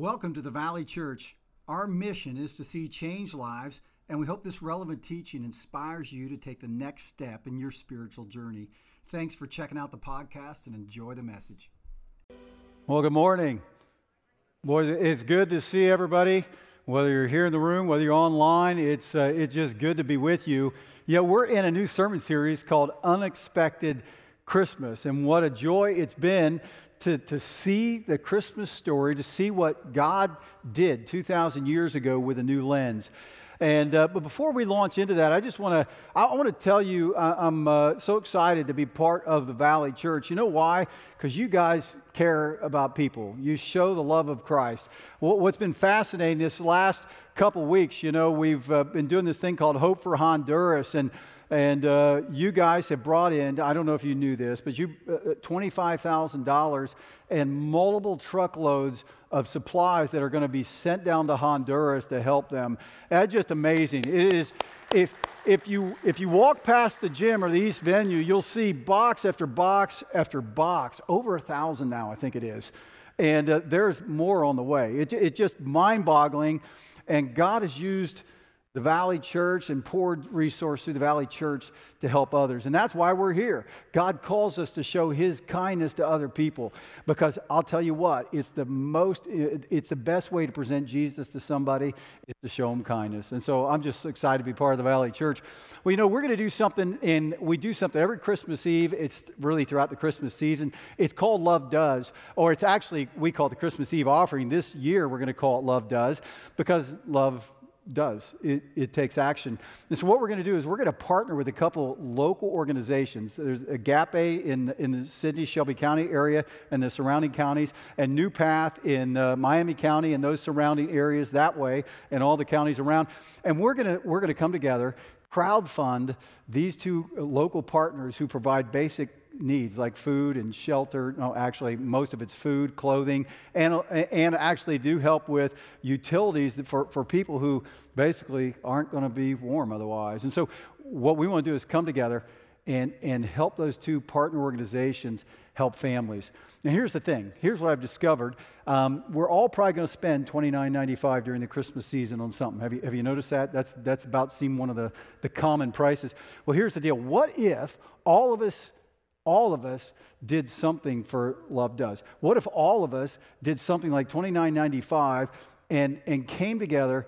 Welcome to the Valley Church. Our mission is to see change lives, and we hope this relevant teaching inspires you to take the next step in your spiritual journey. Thanks for checking out the podcast and enjoy the message. Well, good morning. Boys, it's good to see everybody. Whether you're here in the room, whether you're online, it's, uh, it's just good to be with you. Yeah, we're in a new sermon series called Unexpected Christmas. And what a joy it's been to, to see the Christmas story, to see what God did 2,000 years ago with a new lens. And uh, but before we launch into that, I just want to I want to tell you uh, I'm uh, so excited to be part of the Valley Church. You know why? Because you guys care about people. You show the love of Christ. what's been fascinating this last couple weeks, you know, we've uh, been doing this thing called Hope for Honduras, and and uh, you guys have brought in, I don't know if you knew this, but you uh, $25,000 and multiple truckloads of supplies that are going to be sent down to Honduras to help them. That's just amazing. It is, if, if, you, if you walk past the gym or the East venue, you'll see box after box after box, over a thousand now, I think it is. And uh, there's more on the way. It, it's just mind boggling. And God has used the Valley Church and poured resource through the Valley Church to help others. And that's why we're here. God calls us to show his kindness to other people because I'll tell you what, it's the most it's the best way to present Jesus to somebody is to show them kindness. And so I'm just excited to be part of the Valley Church. Well, you know, we're going to do something and we do something every Christmas Eve. It's really throughout the Christmas season. It's called Love Does or it's actually we call it the Christmas Eve offering. This year we're going to call it Love Does because love does. It, it takes action. And so, what we're going to do is we're going to partner with a couple local organizations. There's Agape in, in the Sidney Shelby County area and the surrounding counties, and New Path in uh, Miami County and those surrounding areas that way, and all the counties around. And we're going to we're going to come together, crowd fund these two local partners who provide basic needs like food and shelter. No, actually, most of it's food, clothing, and, and actually do help with utilities for, for people who basically aren't going to be warm otherwise. And so, what we want to do is come together and, and help those two partner organizations help families. Now, here's the thing here's what I've discovered. Um, we're all probably going to spend $29.95 during the Christmas season on something. Have you, have you noticed that? That's, that's about seemed one of the, the common prices. Well, here's the deal what if all of us all of us did something for Love Does? What if all of us did something like $29.95 and, and came together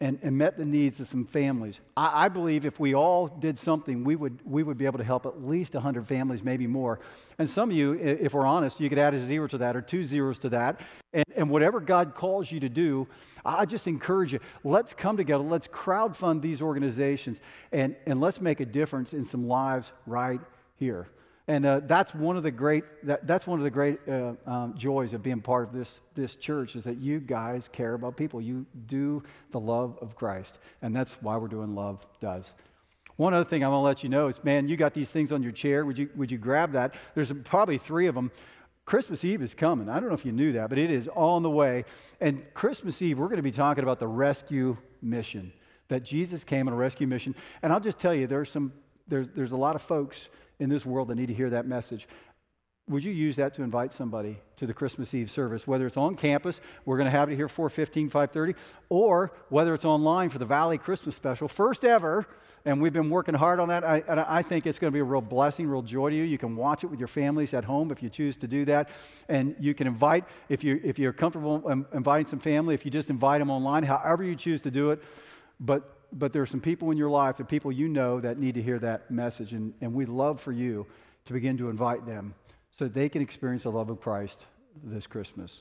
and, and met the needs of some families? I, I, believe if we all did something, we would, we would be able to help at least 100 families, maybe more. And some of you, if we're honest, you could add a zero to that or two zeros to that. And, and whatever God calls you to do, I just encourage you, let's come together, let's crowdfund these organizations, and, and let's make a difference in some lives right here. And uh, that's one of the great, that, that's one of the great uh, um, joys of being part of this, this church is that you guys care about people. You do the love of Christ. And that's why we're doing Love Does. One other thing I want to let you know is, man, you got these things on your chair. Would you, would you grab that? There's probably three of them. Christmas Eve is coming. I don't know if you knew that, but it is on the way. And Christmas Eve, we're going to be talking about the rescue mission, that Jesus came on a rescue mission. And I'll just tell you, there's some, there's, there's a lot of folks in this world that need to hear that message. Would you use that to invite somebody to the Christmas Eve service, whether it's on campus, we're going to have it here 4:15, 5:30, or whether it's online for the Valley Christmas special, first ever, and we've been working hard on that. I, I think it's going to be a real blessing, real joy to you. You can watch it with your families at home if you choose to do that, and you can invite if you if you're comfortable inviting some family. If you just invite them online, however you choose to do it, but but there are some people in your life, the people you know that need to hear that message. And, and we'd love for you to begin to invite them so they can experience the love of Christ this Christmas.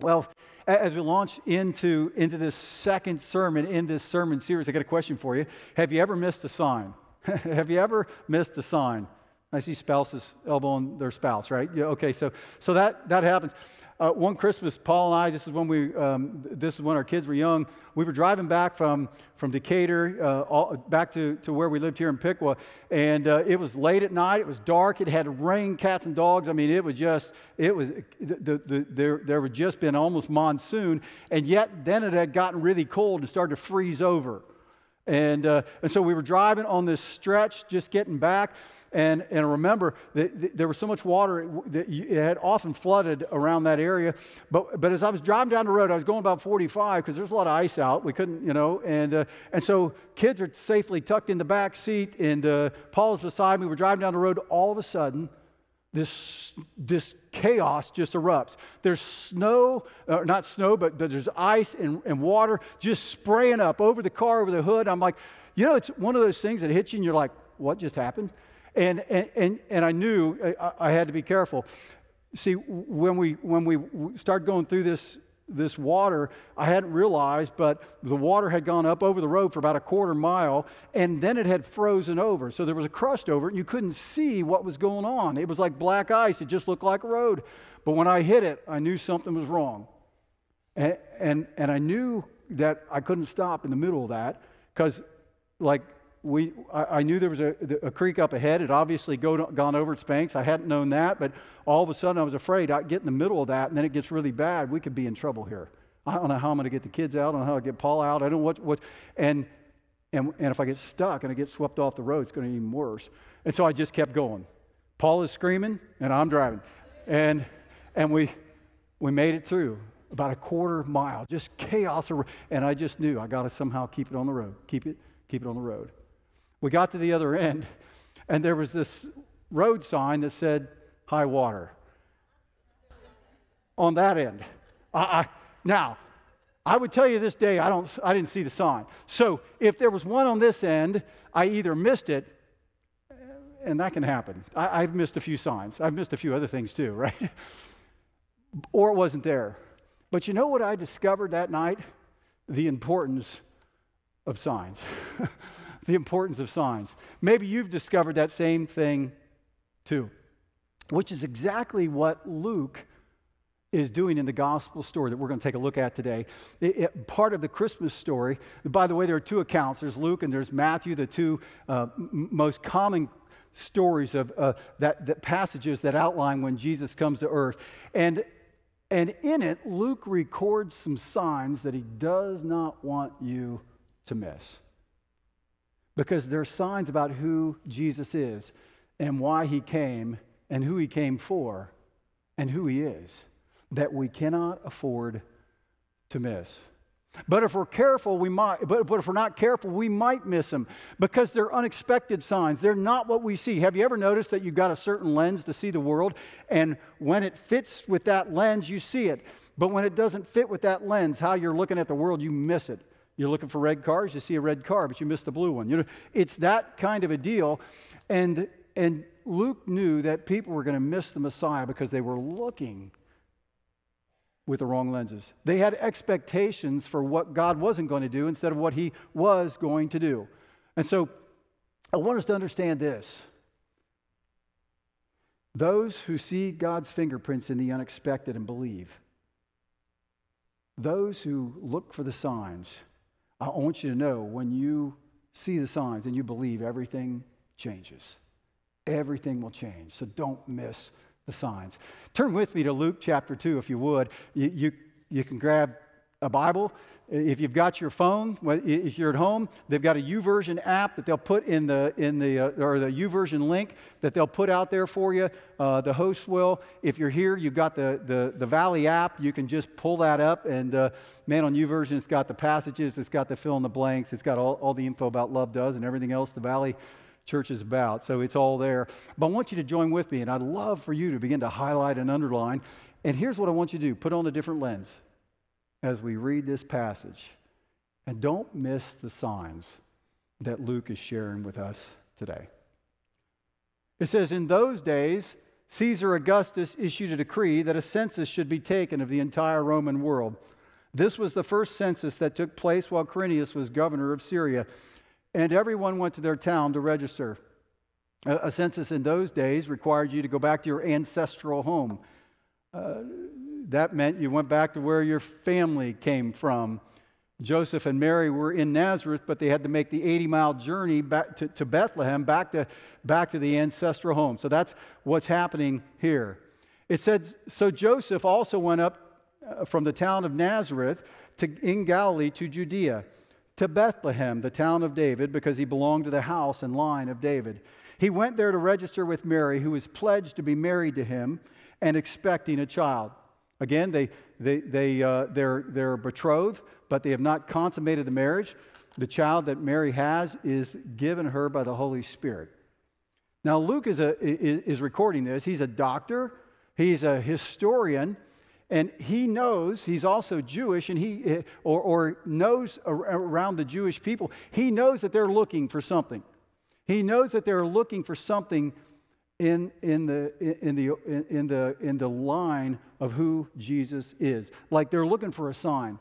Well, as we launch into, into this second sermon in this sermon series, I got a question for you. Have you ever missed a sign? Have you ever missed a sign? I see spouses elbowing their spouse, right? Yeah, okay, so, so that, that happens. Uh, one Christmas, Paul and I, this is when we, um, this is when our kids were young. We were driving back from, from Decatur uh, all, back to, to where we lived here in Piqua, and uh, it was late at night. It was dark. It had rain, cats and dogs. I mean, it was just, it was, the, the, there, there had just been almost monsoon, and yet then it had gotten really cold and started to freeze over. And, uh, and so we were driving on this stretch, just getting back. And, and remember that there was so much water that it had often flooded around that area. But, but as I was driving down the road, I was going about 45 because there's a lot of ice out. We couldn't, you know, and, uh, and so kids are safely tucked in the back seat, and uh, Paul is beside me. We're driving down the road. All of a sudden, this, this chaos just erupts. There's snow, uh, not snow, but there's ice and, and water just spraying up over the car, over the hood. I'm like, you know, it's one of those things that hits you and you're like, what just happened? And, and, and, and I knew I, I had to be careful. See, when we, when we start going through this, this water, I hadn't realized, but the water had gone up over the road for about a quarter mile, and then it had frozen over. So there was a crust over it, and you couldn't see what was going on. It was like black ice, it just looked like a road. But when I hit it, I knew something was wrong. And, and, and I knew that I couldn't stop in the middle of that because, like, we, I, I, knew there was a, a, creek up ahead. It obviously go, gone over its banks. I hadn't known that, but all of a sudden I was afraid I'd get in the middle of that and then it gets really bad. We could be in trouble here. I don't know how I'm going to get the kids out. I don't know how to get Paul out. I don't know what, what and, and, and if I get stuck and I get swept off the road, it's going to be even worse. And so I just kept going. Paul is screaming and I'm driving. And, and we, we made it through about a quarter mile, just chaos. And I just knew I got to somehow keep it on the road, keep it, keep it on the road. We got to the other end, and there was this road sign that said high water on that end. I, I, now, I would tell you this day, I, don't, I didn't see the sign. So if there was one on this end, I either missed it, and that can happen. I, I've missed a few signs. I've missed a few other things too, right? or it wasn't there. But you know what I discovered that night? The importance of signs. the importance of signs. Maybe you've discovered that same thing too, which is exactly what Luke is doing in the gospel story that we're going to take a look at today. It, it, part of the Christmas story, by the way, there are two accounts there's Luke and there's Matthew, the two uh, m- most common stories of uh, that, that passages that outline when Jesus comes to earth. And, and in it, Luke records some signs that he does not want you to miss because there are signs about who Jesus is and why he came and who he came for and who he is that we cannot afford to miss. But if we're careful, we might, but, but if we're not careful, we might miss them because they're unexpected signs. They're not what we see. Have you ever noticed that you've got a certain lens to see the world? And when it fits with that lens, you see it. But when it doesn't fit with that lens, how you're looking at the world, you miss it. You're looking for red cars, you see a red car, but you miss the blue one. You know, it's that kind of a deal. And, and Luke knew that people were going to miss the Messiah because they were looking with the wrong lenses. They had expectations for what God wasn't going to do instead of what he was going to do. And so I want us to understand this. Those who see God's fingerprints in the unexpected and believe, those who look for the signs, I want you to know when you see the signs and you believe, everything changes. Everything will change. So don't miss the signs. Turn with me to Luke chapter 2, if you would. You, you, you can grab a Bible. If you've got your phone, if you're at home, they've got a YouVersion app that they'll put in the in the uh, or the YouVersion link that they'll put out there for you. Uh, the host will. If you're here, you've got the the, the Valley app. You can just pull that up, and uh, man, on YouVersion, it's got the passages, it's got the fill in the blanks, it's got all, all the info about Love Does and everything else the Valley Church is about. So it's all there. But I want you to join with me, and I'd love for you to begin to highlight and underline. And here's what I want you to do: put on a different lens as we read this passage. And don't miss the signs that Luke is sharing with us today. It says, In those days, Caesar Augustus issued a decree that a census should be taken of the entire Roman world. This was the first census that took place while Quirinius was governor of Syria, and everyone went to their town to register. A, census in those days required you to go back to your ancestral home. Uh, that meant you went back to where your family came from. Joseph and Mary were in Nazareth, but they had to make the 80 mile journey back to, to Bethlehem, back to, back to the ancestral home. So that's what's happening here. It said, So Joseph also went up uh, from the town of Nazareth to, in Galilee to Judea to Bethlehem, the town of David, because he belonged to the house and line of David. He went there to register with Mary, who was pledged to be married to him and expecting a child. Again, they, they, they, uh, they're, they're betrothed, but they have not consummated the marriage. The child that Mary has is given her by the Holy Spirit. Now, Luke is, a, is recording this. He's a doctor, he's a historian, and he knows he's also Jewish, and he eh, or, or knows around the Jewish people. He knows that they're looking for something. He knows that they're looking for something in, in, the, in, the, in, the, in the line of who Jesus is. Like they're looking for a sign.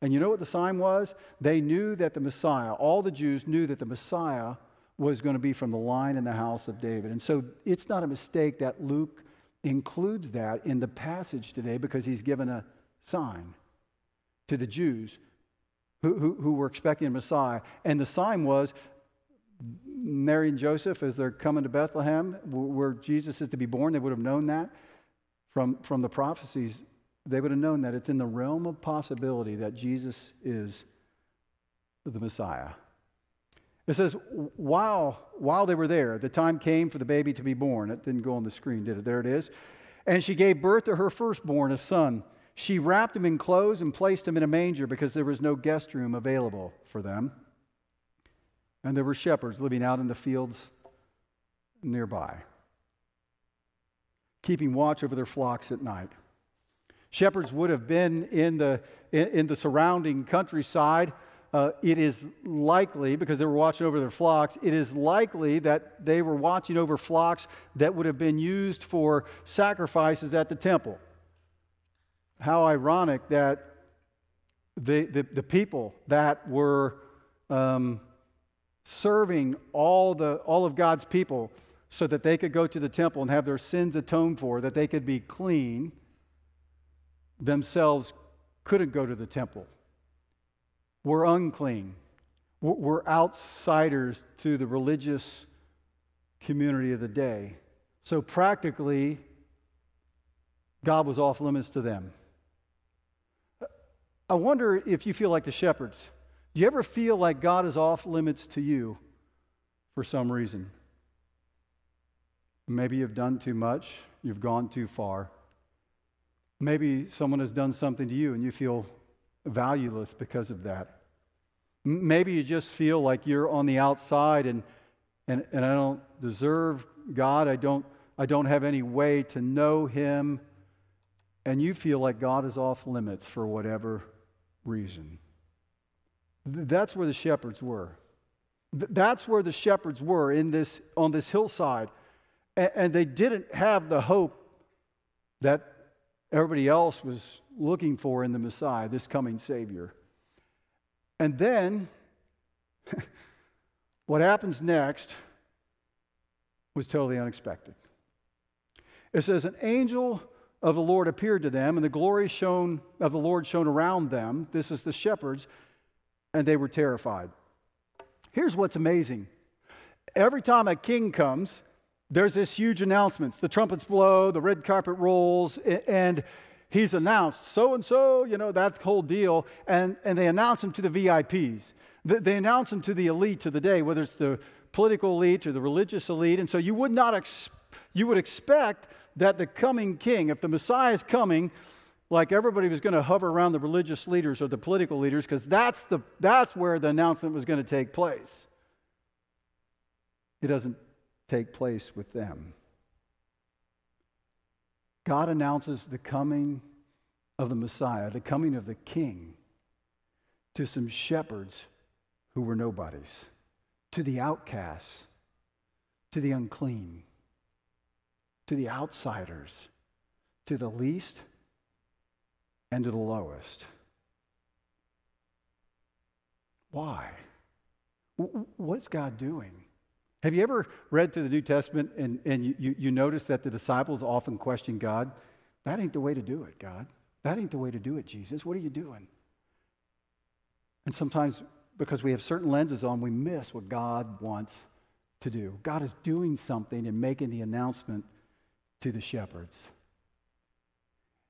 And you know what the sign was? They knew that the Messiah, all the Jews knew that the Messiah was going to be from the line in the house of David. And so it's not a mistake that Luke includes that in the passage today because he's given a sign to the Jews who, who, who were expecting a Messiah. And the sign was Mary and Joseph, as they're coming to Bethlehem, where Jesus is to be born, they would have known that from, from the prophecies. They would have known that it's in the realm of possibility that Jesus is the Messiah. It says, while, while they were there, the time came for the baby to be born. It didn't go on the screen, did it? There it is. And she gave birth to her firstborn, a son. She wrapped him in clothes and placed him in a manger because there was no guest room available for them. And there were shepherds living out in the fields nearby, keeping watch over their flocks at night. Shepherds would have been in the, in, the surrounding countryside uh, it is likely, because they were watching over their flocks, it is likely that they were watching over flocks that would have been used for sacrifices at the temple. How ironic that the, the, the people that were um, serving all, the, all of God's people so that they could go to the temple and have their sins atoned for, that they could be clean, themselves couldn't go to the temple. We're unclean. We're outsiders to the religious community of the day. So, practically, God was off limits to them. I wonder if you feel like the shepherds. Do you ever feel like God is off limits to you for some reason? Maybe you've done too much, you've gone too far. Maybe someone has done something to you and you feel valueless because of that. Maybe you just feel like you're on the outside and, and, and I don't deserve God. I don't, I don't have any way to know Him. And you feel like God is off limits for whatever reason. That's where the shepherds were. That's where the shepherds were in this, on this hillside. And they didn't have the hope that everybody else was looking for in the Messiah, this coming Savior. And then, what happens next was totally unexpected. It says, An angel of the Lord appeared to them, and the glory shone of the Lord shone around them. This is the shepherds, and they were terrified. Here's what's amazing every time a king comes, there's this huge announcements. The trumpets blow, the red carpet rolls, and he's announced so and so, you know, that whole deal. And, and they announce him to the VIPs. They, announce him to the elite of the day, whether it's the political elite or the religious elite. And so you would not, ex- you would expect that the coming king, if the Messiah is coming, like everybody was going to hover around the religious leaders or the political leaders, because that's, the, that's where the announcement was going to take place. It doesn't take place with them. God announces the coming of the Messiah, the coming of the King, to some shepherds who were nobodies, to the outcasts, to the unclean, to the outsiders, to the least, and to the lowest. Why? What's God doing? Have you ever read through the New Testament and, and you, you, you notice that the disciples often question God? That ain't the way to do it, God. That ain't the way to do it, Jesus. What are you doing? And sometimes, because we have certain lenses on, we miss what God wants to do. God is doing something and making the announcement to the shepherds.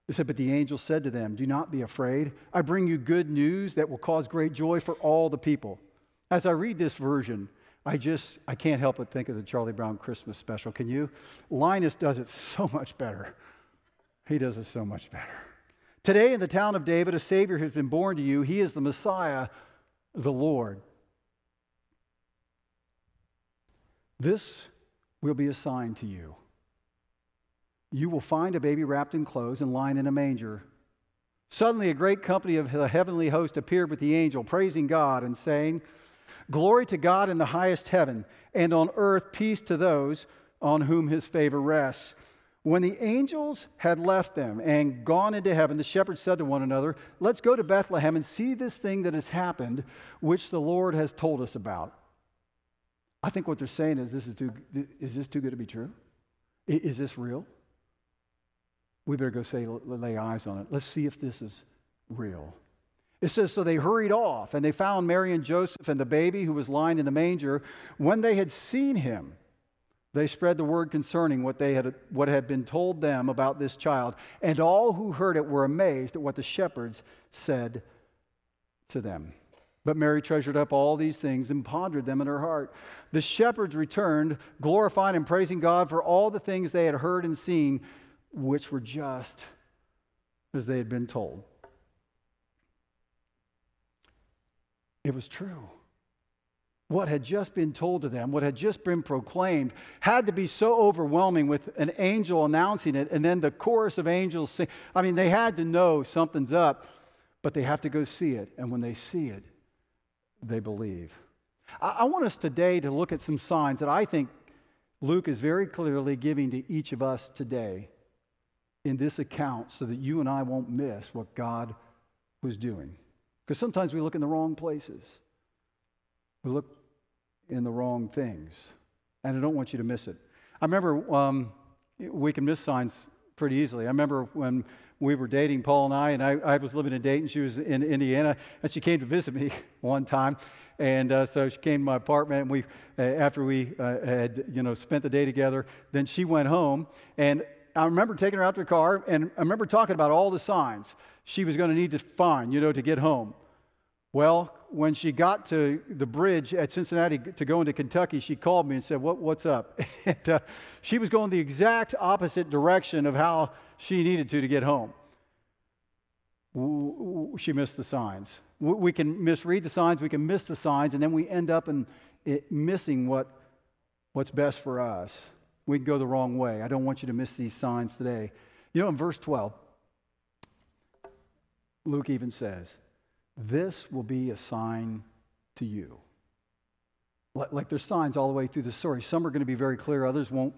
It said, But the angel said to them, Do not be afraid. I bring you good news that will cause great joy for all the people. As I read this version, I just I can't help but think of the Charlie Brown Christmas special. Can you? Linus does it so much better. He does it so much better. Today in the town of David, a Savior has been born to you. He is the Messiah, the Lord. This will be a sign to you. You will find a baby wrapped in clothes and lying in a manger. Suddenly, a great company of the heavenly host appeared with the angel, praising God and saying, Glory to God in the highest heaven, and on earth peace to those on whom his favor rests. When the angels had left them and gone into heaven, the shepherds said to one another, Let's go to Bethlehem and see this thing that has happened, which the Lord has told us about. I think what they're saying is this is too, is this too good to be true? Is this real? We better go say, lay eyes on it. Let's see if this is real. It says, So they hurried off, and they found Mary and Joseph and the baby who was lying in the manger. When they had seen him, they spread the word concerning what, they had, what had been told them about this child. And all who heard it were amazed at what the shepherds said to them. But Mary treasured up all these things and pondered them in her heart. The shepherds returned, glorifying and praising God for all the things they had heard and seen, which were just as they had been told. It was true. What had just been told to them, what had just been proclaimed, had to be so overwhelming with an angel announcing it and then the chorus of angels sing. I mean, they had to know something's up, but they have to go see it. And when they see it, they believe. I, I want us today to look at some signs that I think Luke is very clearly giving to each of us today in this account so that you and I won't miss what God was doing. Because sometimes we look in the wrong places, we look in the wrong things. And I don't want you to miss it. I remember um, we can miss signs pretty easily. I remember when we were dating, Paul and I, and I, I, was living in Dayton. She was in Indiana, and she came to visit me one time. And uh, so she came to my apartment, and we, uh, after we uh, had, you know, spent the day together, then she went home. And I remember taking her out to the car, and I remember talking about all the signs she was going to need to find, you know, to get home. Well, when she got to the bridge at Cincinnati to go into Kentucky, she called me and said, what, What's up? and, uh, she was going the exact opposite direction of how she needed to to get home. She missed the signs. We can misread the signs, we can miss the signs, and then we end up in missing what, what's best for us. We can go the wrong way. I don't want you to miss these signs today. You know, in verse 12, Luke even says, This will be a sign to you. Like there's signs all the way through the story. Some are going to be very clear, others won't.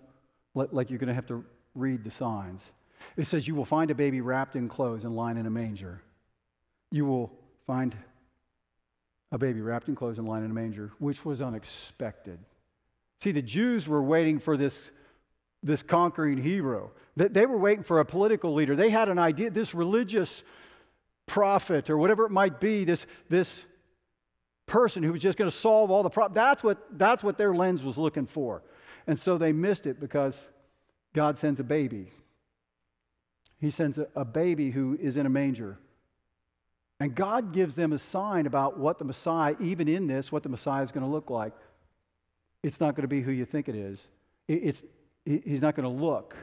Like you're going to have to read the signs. It says, You will find a baby wrapped in clothes and lying in a manger. You will find a baby wrapped in clothes and lying in a manger, which was unexpected. See, the Jews were waiting for this, this conquering hero. They were waiting for a political leader. They had an idea, this religious prophet or whatever it might be, this, this person who was just going to solve all the problems. That's what, that's what their lens was looking for. And so they missed it because God sends a baby. He sends a, a baby who is in a manger. And God gives them a sign about what the Messiah, even in this, what the Messiah is going to look like. It's not going to be who you think it is. It, it's, he's not going to look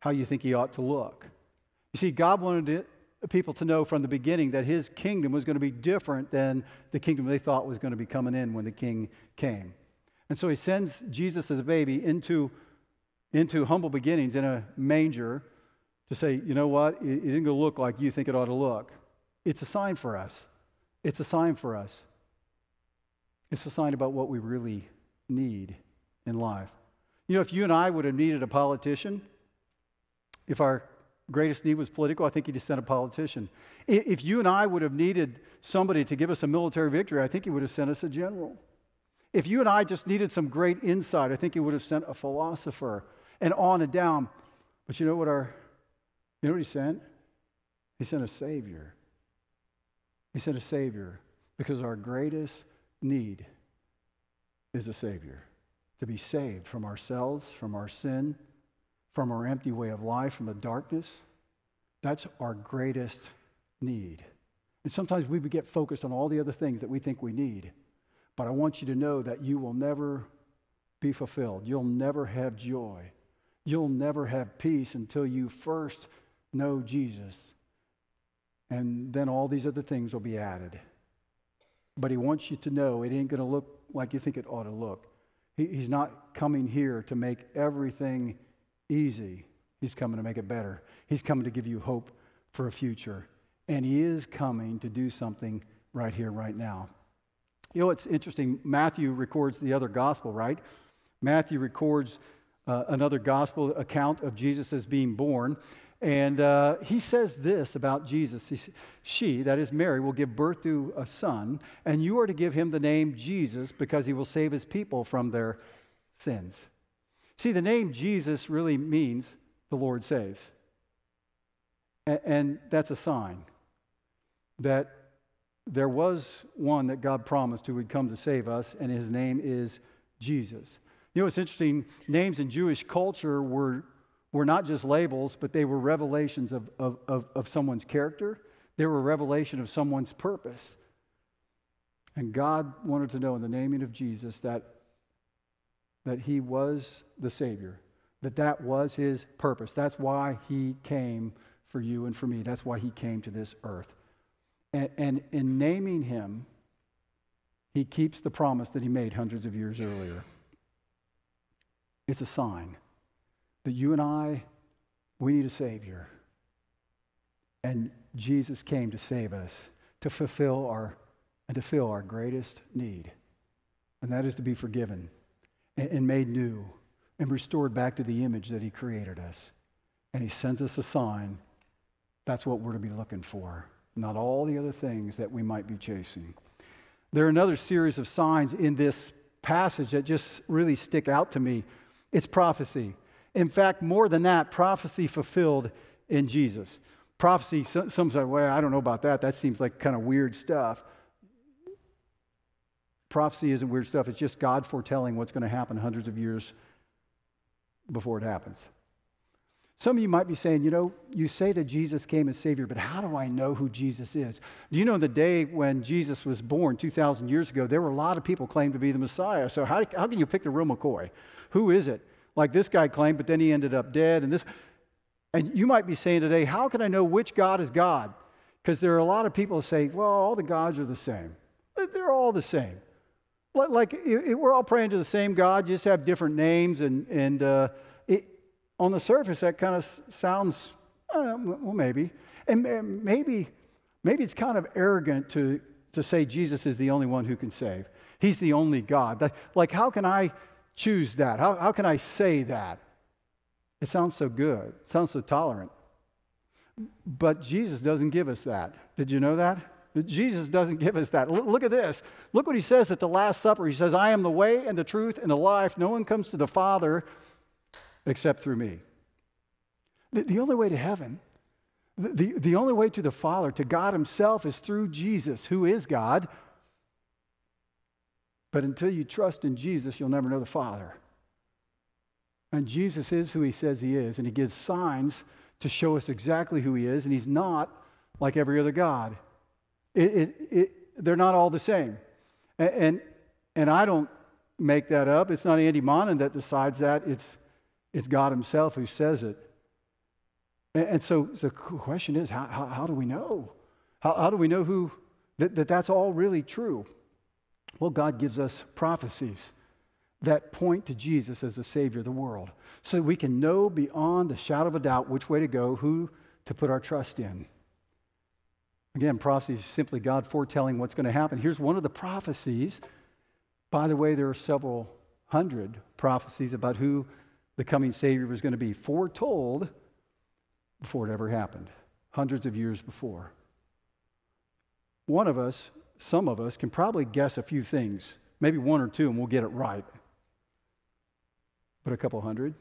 how you think he ought to look. You see, God wanted people to know from the beginning that his kingdom was going to be different than the kingdom they thought was going to be coming in when the king came. And so he sends Jesus as a baby into, into humble beginnings in a manger to say, you know what, it, it isn't going to look like you think it ought to look. It's a sign for us. It's a sign for us. It's a sign about what we really need in life. You know, if you and I would have needed a politician, if our greatest need was political, I think he just sent a politician. If you and I would have needed somebody to give us a military victory, I think he would have sent us a general. If you and I just needed some great insight, I think he would have sent a philosopher and on and down. But you know what our you know what he sent? He sent a savior. He sent a savior because our greatest need is a savior. To be saved from ourselves, from our sin, from our empty way of life, from the darkness, That's our greatest need. And sometimes we get focused on all the other things that we think we need. But I want you to know that you will never be fulfilled. You'll never have joy. You'll never have peace until you first know Jesus. And then all these other things will be added. But he wants you to know it ain't going to look like you think it ought to look. He, he's not coming here to make everything easy. He's coming to make it better. He's coming to give you hope for a future. And He is coming to do something right here, right now. You know, it's interesting. Matthew records the other gospel, right? Matthew records uh, another gospel account of Jesus as being born. And uh, he says this about Jesus. He, she, that is Mary, will give birth to a son, and you are to give him the name Jesus because he will save his people from their sins. See, the name Jesus really means the Lord saves. And, and that's a sign that there was one that God promised who would come to save us, and his name is Jesus. You know, it's interesting, names in Jewish culture were, were not just labels, but they were revelations of, of, of, of someone's character, they were a revelation of someone's purpose. And God wanted to know in the naming of Jesus that, that he was the Savior, that that was his purpose. That's why he came for you and for me. That's why he came to this earth. And, and in naming him, he keeps the promise that he made hundreds of years earlier. It's a sign that you and I, we need a Savior. And Jesus came to save us, to fulfill our, and to fill our greatest need. And that is to be forgiven and, and made new and restored back to the image that He created us. And He sends us a sign. That's what we're to be looking for not all the other things that we might be chasing. There are another series of signs in this passage that just really stick out to me. It's prophecy. In fact, more than that, prophecy fulfilled in Jesus. Prophecy, some say, well, I don't know about that. That seems like kind of weird stuff. Prophecy isn't weird stuff, it's just God foretelling what's going to happen hundreds of years before it happens. Some of you might be saying, you know, you say that Jesus came as Savior, but how do I know who Jesus is? Do you know the day when Jesus was born 2,000 years ago, there were a lot of people claimed to be the Messiah. So how, how can you pick the real McCoy? Who is it? Like this guy claimed, but then he ended up dead. And this, and you might be saying today, how can I know which God is God? Because there are a lot of people who say, well, all the gods are the same. They're all the same. Like, we're all praying to the same God, just have different names and, and uh, on the surface, that kind of sounds, uh, well, maybe. And maybe, maybe it's kind of arrogant to, to say Jesus is the only one who can save. He's the only God. Like, how can I choose that? How, how can I say that? It sounds so good, it sounds so tolerant. But Jesus doesn't give us that. Did you know that? Jesus doesn't give us that. Look at this. Look what he says at the Last Supper. He says, I am the way and the truth and the life. No one comes to the Father except through me. The, the only way to heaven, the, the, the only way to the Father, to God Himself, is through Jesus, who is God. But until you trust in Jesus, you'll never know the Father. And Jesus is who He says He is, and He gives signs to show us exactly who He is, and He's not like every other God. It, it, it, they're not all the same. And, and, and I don't make that up. It's not Andy Monnin that decides that. It's it's God Himself who says it. And, and so the question is how, how, how do we know? How, how, do we know who, that, that that's all really true? Well, God gives us prophecies that point to Jesus as the Savior of the world so that we can know beyond the shadow of a doubt which way to go, who to put our trust in. Again, prophecy is simply God foretelling what's going to happen. Here's one of the prophecies. By the way, there are several hundred prophecies about who the coming Savior was going to be foretold before it ever happened, hundreds of years before. One of us, some of us, can probably guess a few things, maybe one or two, and we'll get it right. But a couple hundred.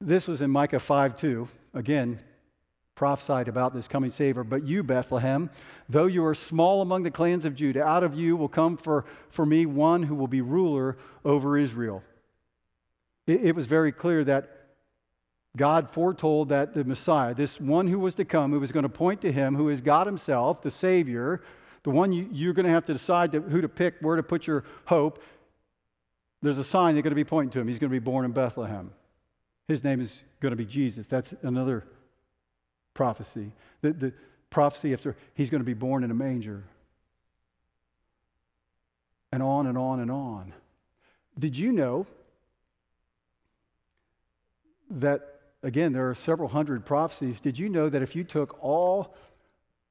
This was in Micah 5 2. Again, prophesied about this coming Savior. But you, Bethlehem, though you are small among the clans of Judah, out of you will come for, for me one who will be ruler over Israel. It, it was very clear that God foretold that the Messiah, this one who was to come, who was going to point to him, who is God Himself, the Savior, the one you, are going to have to decide to, who to pick, where to put your hope. There's a sign they're going to be pointing to him. He's going to be born in Bethlehem. His name is going to be Jesus. That's another prophecy. The, the prophecy after he's going to be born in a manger. And on and on and on. Did you know that, again, there are several hundred prophecies? Did you know that if you took all,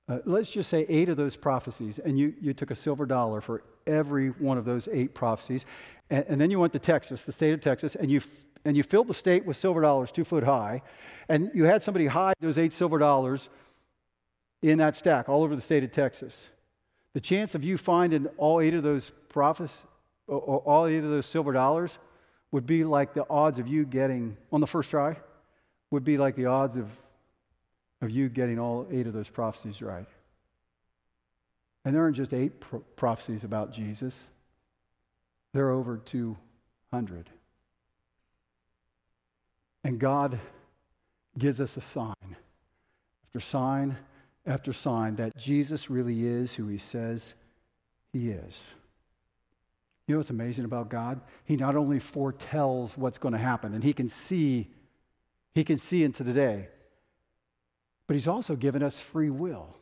uh, let's just say eight of those prophecies, and you, you took a silver dollar for every one of those eight prophecies, and, and then you went to Texas, the state of Texas, and you, and you filled the state with silver dollars two foot high, and you had somebody hide those eight silver dollars in that stack all over the state of Texas. The chance of you finding all eight of those prophecies, or all eight of those silver dollars would be like the odds of you getting, on the first try, would be like the odds of, of you getting all eight of those prophecies right. And there aren't just eight pro- prophecies about Jesus, there are over 200. And God gives us a sign after sign after sign that Jesus really is who he says he is. You know what's amazing about God? He not only foretells what's going to happen and he can see he can see into the day, but he's also given us free will.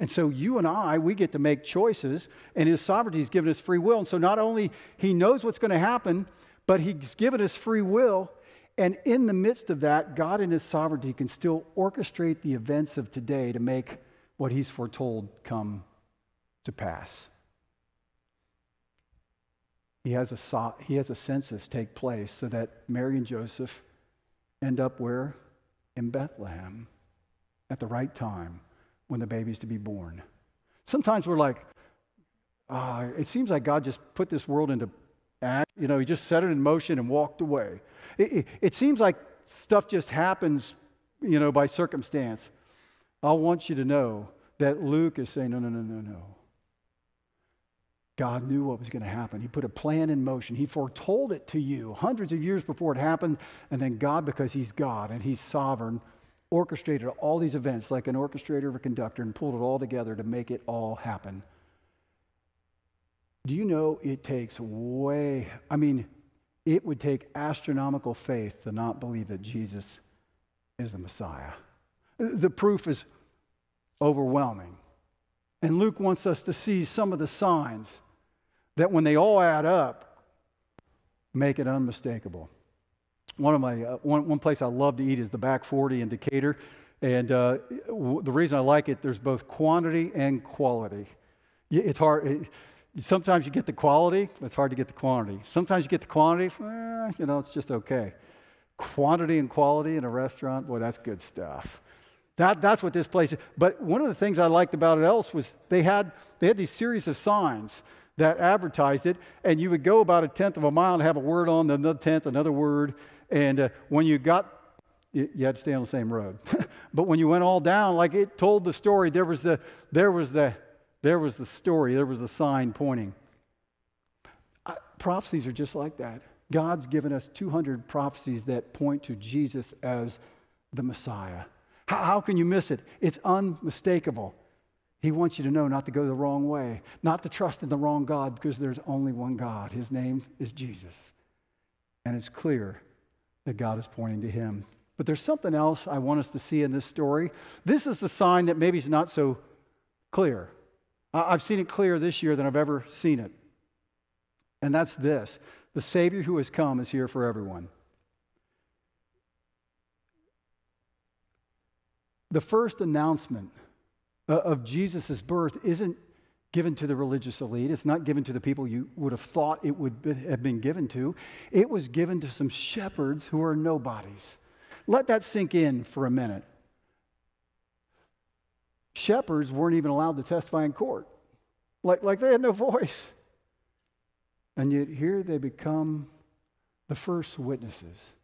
And so you and I, we get to make choices, and his sovereignty has given us free will. And so not only he knows what's going to happen, but he's given us free will and in the midst of that, God in His sovereignty can still orchestrate the events of today to make what He's foretold come to pass. He has a, he has a census take place so that Mary and Joseph end up where? In Bethlehem at the right time when the baby's to be born. Sometimes we're like, uh, it seems like God just put this world into act. You know, He just set it in motion and walked away. It, it, it seems like stuff just happens, you know, by circumstance. I want you to know that Luke is saying, no, no, no, no, no. God knew what was going to happen. He put a plan in motion. He foretold it to you hundreds of years before it happened. And then God, because He's God and He's sovereign, orchestrated all these events like an orchestrator or a conductor and pulled it all together to make it all happen. Do you know it takes way, I mean, it would take astronomical faith to not believe that Jesus is the Messiah. The proof is overwhelming. And Luke wants us to see some of the signs that, when they all add up, make it unmistakable. One of my uh, one, one place I love to eat is the Back 40 in Decatur, and uh, w- the reason I like it, there's both quantity and quality. It's hard. It, Sometimes you get the quality, it's hard to get the quantity. Sometimes you get the quantity, eh, you know, it's just okay. Quantity and quality in a restaurant, boy, that's good stuff. That, that's what this place is. But one of the things I liked about it else was they had, they had these series of signs that advertised it, and you would go about a tenth of a mile and have a word on, another tenth, another word. And uh, when you got, you, had to stay on the same road. but when you went all down, like it told the story, there was the, there was the, there was the story, there was the sign pointing. Prophecies are just like that. God's given us 200 prophecies that point to Jesus as the Messiah. How, how can you miss it? It's unmistakable. He wants you to know not to go the wrong way, not to trust in the wrong God because there's only one God. His name is Jesus. And it's clear that God is pointing to him. But there's something else I want us to see in this story. This is the sign that maybe is not so clear. I've seen it clearer this year than I've ever seen it. And that's this the Savior who has come is here for everyone. The first announcement Uh, of Jesus' birth isn't given to the religious elite. It's not given to the people you would have thought it would have been given to. It was given to some shepherds who are nobodies. Let that sink in for a minute shepherds weren't even allowed to testify in court. Like, like they had no voice. And yet here they become the first witnesses.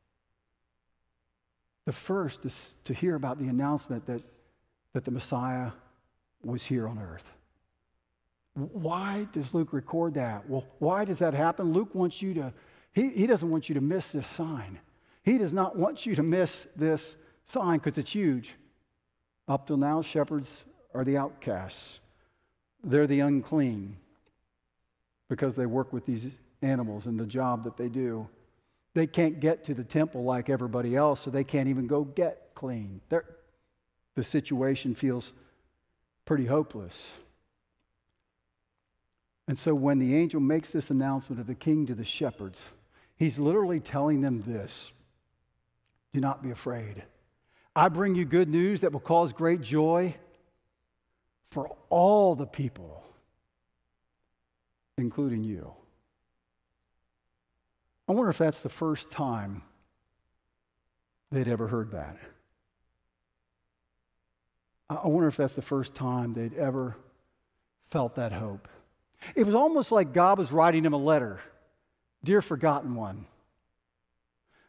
The first to, to hear about the announcement that, that the Messiah was here on earth. Why does Luke record that? Well, why does that happen? Luke wants you to, he, he doesn't want you to miss this sign. He does not want you to miss this sign because it's huge. Up till now, shepherds are the outcasts, they're the unclean because they work with these animals and the job that they do. They can't get to the temple like everybody else, so they can't even go get clean. They're, the situation feels pretty hopeless. And so when the angel makes this announcement of the king to the shepherds, he's literally telling them this Do not be afraid. I bring you good news that will cause great joy for all the people, including you. I wonder if that's the first time they'd ever heard that. I wonder if that's the first time they'd ever felt that hope. It was almost like God was writing him a letter Dear forgotten one,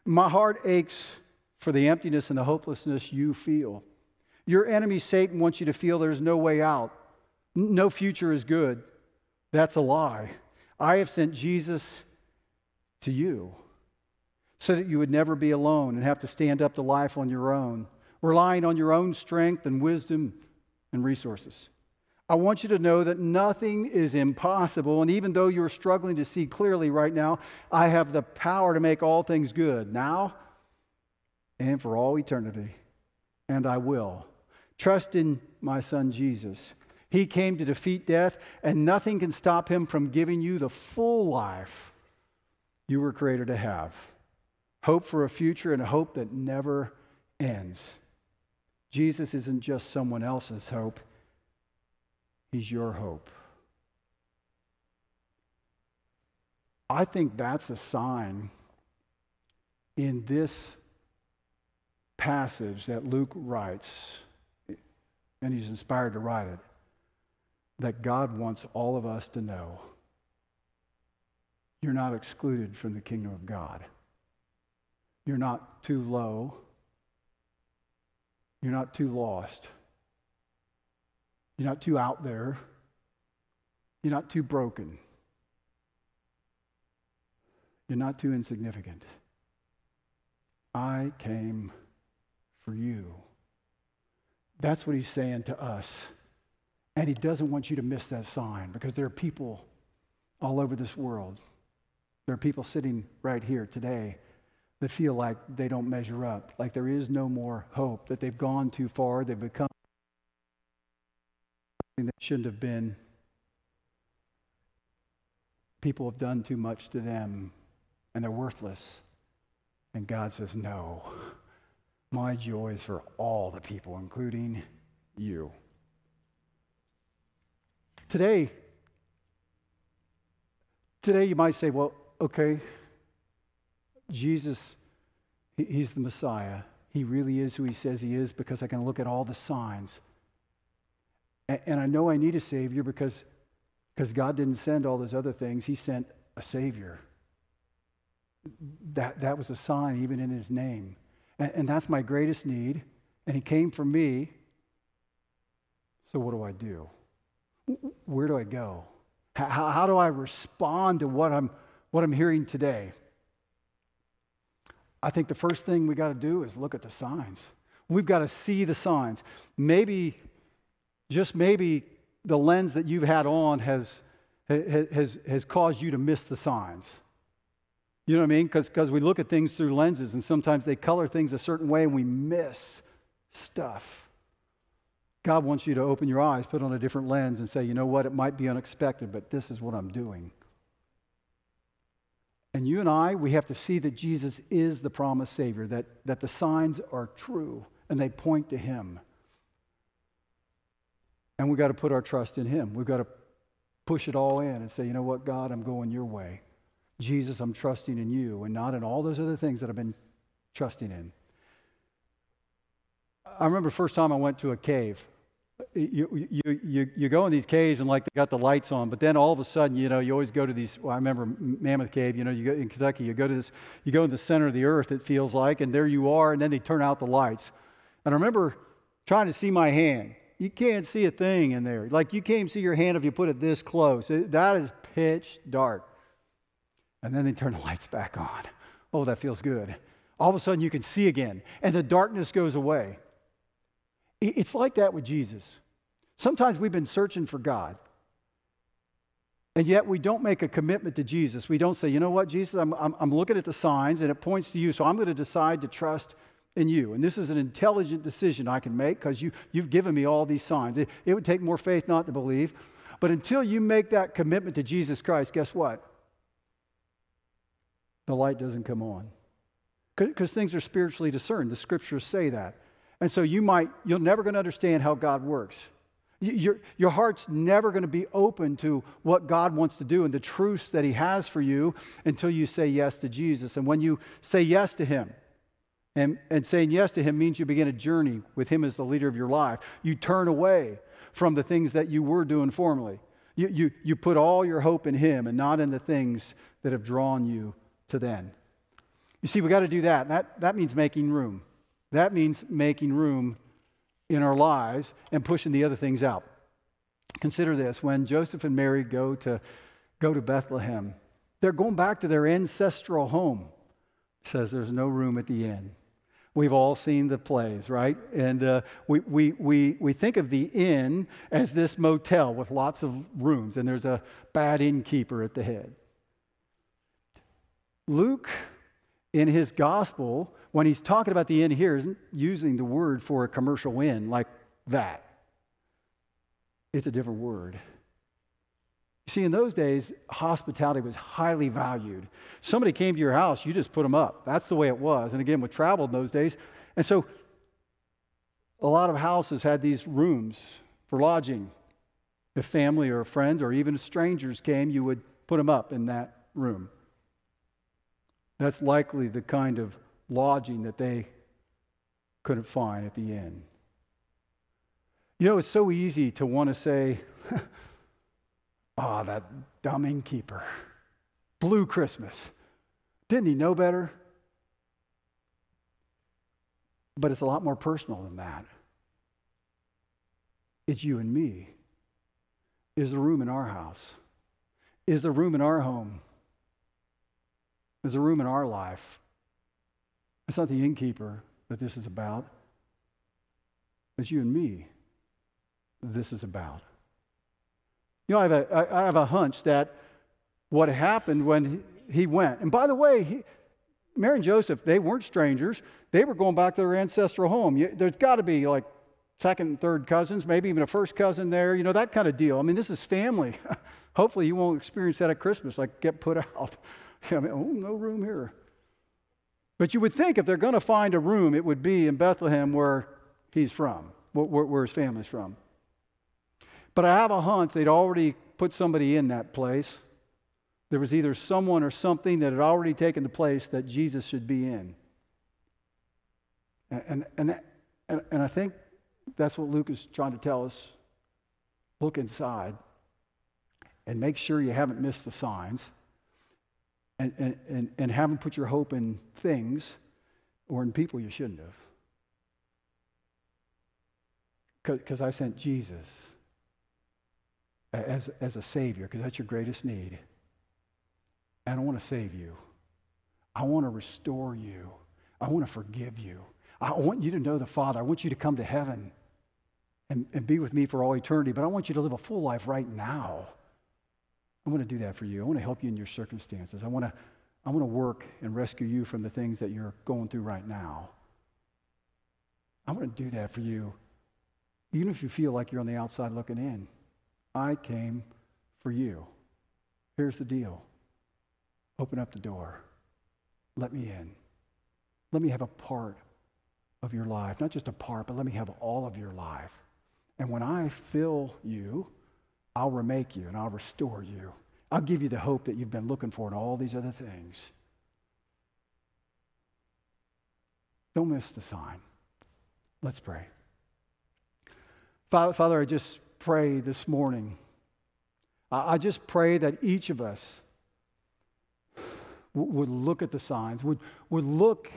my heart aches for the emptiness and the hopelessness you feel. Your enemy, Satan, wants you to feel there's no way out, no future is good. That's a lie. I have sent Jesus to you so that you would never be alone and have to stand up to life on your own relying on your own strength and wisdom and resources. I want you to know that nothing is impossible. And even though you're struggling to see clearly right now, I have the power to make all things good now and for all eternity. And I will. Trust in my son Jesus. He came to defeat death, and nothing can stop him from giving you the full life you were created to have. Hope for a future and a hope that never ends. Jesus isn't just someone else's hope, He's your hope. I think that's a sign in this passage that Luke writes, and he's inspired to write it, that God wants all of us to know you're not excluded from the kingdom of God. You're not too low. You're not too lost. You're not too out there. You're not too broken. You're not too insignificant. I came for you. That's what he's saying to us. And he doesn't want you to miss that sign because there are people all over this world. There are people sitting right here today that feel like they don't measure up, like there is no more hope, that they've gone too far, they've become something that shouldn't have been. People have done too much to them and they're worthless. And God says, No, my joy is for all the people, including you. Today, today you might say, Well, okay, Jesus, he's the Messiah. He really is who he says he is because I can look at all the signs. And I know I need a Savior because, because God didn't send all those other things, He sent a Savior. That, that was a sign, even in His name. And, and that's my greatest need. And He came for me. So, what do I do? Where do I go? How, how do I respond to what I'm, what I'm hearing today? I think the first thing we got to do is look at the signs. We've got to see the signs. Maybe, just maybe, the lens that you've had on has, has, has caused you to miss the signs. You know what I mean? Because we look at things through lenses, and sometimes they color things a certain way, and we miss stuff. God wants you to open your eyes, put on a different lens, and say, you know what? It might be unexpected, but this is what I'm doing. And you and I, we have to see that Jesus is the promised Savior, that, that the signs are true and they point to Him. And we've got to put our trust in Him. We've got to push it all in and say, you know what, God, I'm going your way. Jesus, I'm trusting in you and not in all those other things that I've been trusting in. I remember the first time I went to a cave you, you, you, you go in these caves and like they got the lights on, but then all of a sudden, you know, you always go to these. Well, I remember Mammoth Cave. You know, you go in Kentucky, you go to this, you go in the center of the earth. It feels like, and there you are, and then they turn out the lights. And I remember trying to see my hand. You can't see a thing in there. Like you can't see your hand if you put it this close. It, that is pitch dark. And then they turn the lights back on. Oh, that feels good. All of a sudden, you can see again, and the darkness goes away. It's like that with Jesus. Sometimes we've been searching for God, and yet we don't make a commitment to Jesus. We don't say, you know what, Jesus, I'm, I'm, I'm looking at the signs, and it points to you, so I'm going to decide to trust in you. And this is an intelligent decision I can make because you, you've given me all these signs. It, it would take more faith not to believe. But until you make that commitment to Jesus Christ, guess what? The light doesn't come on. Because things are spiritually discerned. The scriptures say that. And so you might, you're never going to understand how God works. Your, your heart's never going to be open to what God wants to do and the truths that He has for you until you say yes to Jesus. And when you say yes to Him, and, and saying yes to Him means you begin a journey with Him as the leader of your life. You turn away from the things that you were doing formerly. You, you, you put all your hope in Him and not in the things that have drawn you to then. You see, we got to do that. that. That means making room. That means making room in our lives and pushing the other things out. Consider this when Joseph and Mary go to, go to Bethlehem, they're going back to their ancestral home. Says there's no room at the inn. We've all seen the plays, right? And uh, we, we, we, we think of the inn as this motel with lots of rooms, and there's a bad innkeeper at the head. Luke, in his gospel, when he's talking about the inn here, isn't using the word for a commercial inn like that. It's a different word. You see, in those days, hospitality was highly valued. Somebody came to your house, you just put them up. That's the way it was. And again, we traveled in those days. And so a lot of houses had these rooms for lodging. If family or friends or even strangers came, you would put them up in that room. That's likely the kind of lodging that they couldn't find at the inn. You know, it's so easy to want to say, Ah, oh, that dumb innkeeper. Blue Christmas. Didn't he know better? But it's a lot more personal than that. It's you and me. Is the room in our house? Is the room in our home? Is the room in our life? It's not the innkeeper that this is about. It's you and me this is about. You know, I have a, I have a hunch that what happened when he went, and by the way, he, Mary and Joseph, they weren't strangers. They were going back to their ancestral home. You, there's got to be like second and third cousins, maybe even a first cousin there, you know, that kind of deal. I mean, this is family. Hopefully, you won't experience that at Christmas, like get put out. I mean, oh, no room here. But you would think if they're going to find a room, it would be in Bethlehem where he's from, where, where his family's from. But I have a hunch they'd already put somebody in that place. There was either someone or something that had already taken the place that Jesus should be in. And, and, and, and I think that's what Luke is trying to tell us. Look inside and make sure you haven't missed the signs and, and, and, and haven't put your hope in things or in people you shouldn't have. Because I sent Jesus as, as a Savior, because that's your greatest need. And I want to save you. I want to restore you. I want to forgive you. I want you to know the Father. I want you to come to heaven and, and be with me for all eternity, but I want you to live a full life right now. I want to do that for you. I want to help you in your circumstances. I want to, I want to work and rescue you from the things that you're going through right now. I want to do that for you, even if you feel like you're on the outside looking in. I came for you. Here's the deal open up the door. Let me in. Let me have a part of your life. Not just a part, but let me have all of your life. And when I fill you, I'll remake you and I'll restore you. I'll give you the hope that you've been looking for and all these other things. Don't miss the sign. Let's pray. Father, I just pray this morning. I just pray that each of us would look at the signs, would, would look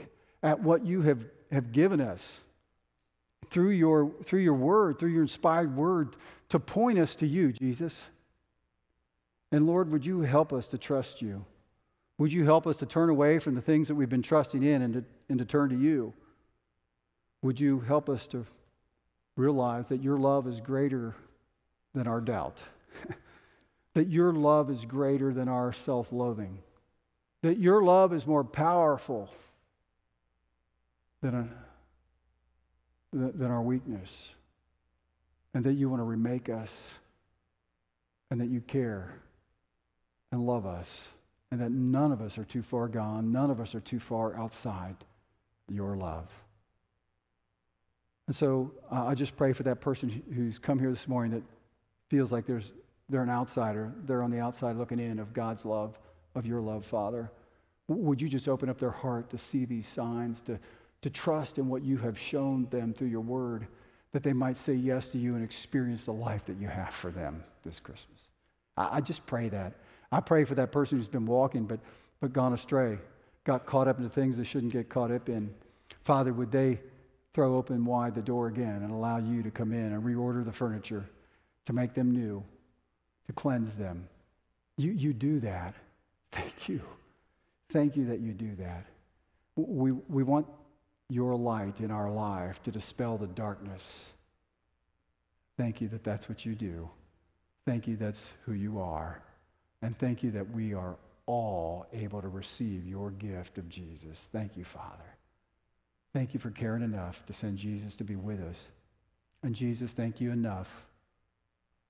at what you have, have given us through your, through your word, through your inspired word, to point us to you, Jesus. And Lord, would you help us to trust you? Would you help us to turn away from the things that we've been trusting in and to, and to turn to you? Would you help us to realize that your love is greater than our doubt? that your love is greater than our self loathing? That your love is more powerful than, a, than our weakness? And that you want to remake us and that you care and love us and that none of us are too far gone, none of us are too far outside your love. And so uh, I just pray for that person who's come here this morning that feels like there's, they're an outsider. They're on the outside looking in of God's love, of your love, Father. Would you just open up their heart to see these signs, to, to trust in what you have shown them through your word, that they might say yes to you and experience the life that you have for them this Christmas? I, I just pray that. I pray for that person who's been walking but, but gone astray, got caught up into things they shouldn't get caught up in. Father, would they throw open wide the door again and allow you to come in and reorder the furniture to make them new, to cleanse them? You, you do that. Thank you. Thank you that you do that. We, we want your light in our life to dispel the darkness. Thank you that that's what you do. Thank you that's who you are. And thank you that we are all able to receive your gift of Jesus. Thank you, Father. Thank you for caring enough to send Jesus to be with us. And Jesus, thank you enough.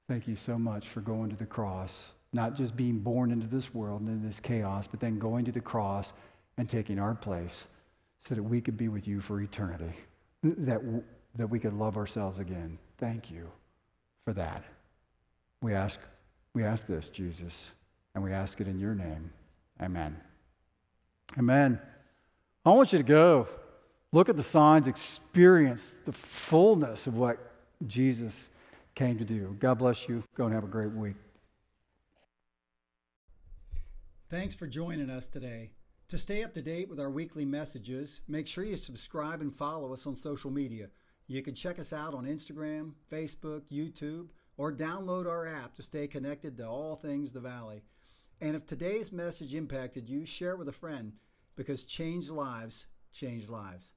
Thank you so much for going to the cross, not just being born into this world and into this chaos, but then going to the cross and taking our place so that we could be with you for eternity, that, that we could love ourselves again. Thank you for that. We ask, we ask this, Jesus. And we ask it in your name. Amen. Amen. I want you to go look at the signs, experience the fullness of what Jesus came to do. God bless you. Go and have a great week. Thanks for joining us today. To stay up to date with our weekly messages, make sure you subscribe and follow us on social media. You can check us out on Instagram, Facebook, YouTube, or download our app to stay connected to all things the Valley. And if today's message impacted you, share it with a friend because changed lives change lives.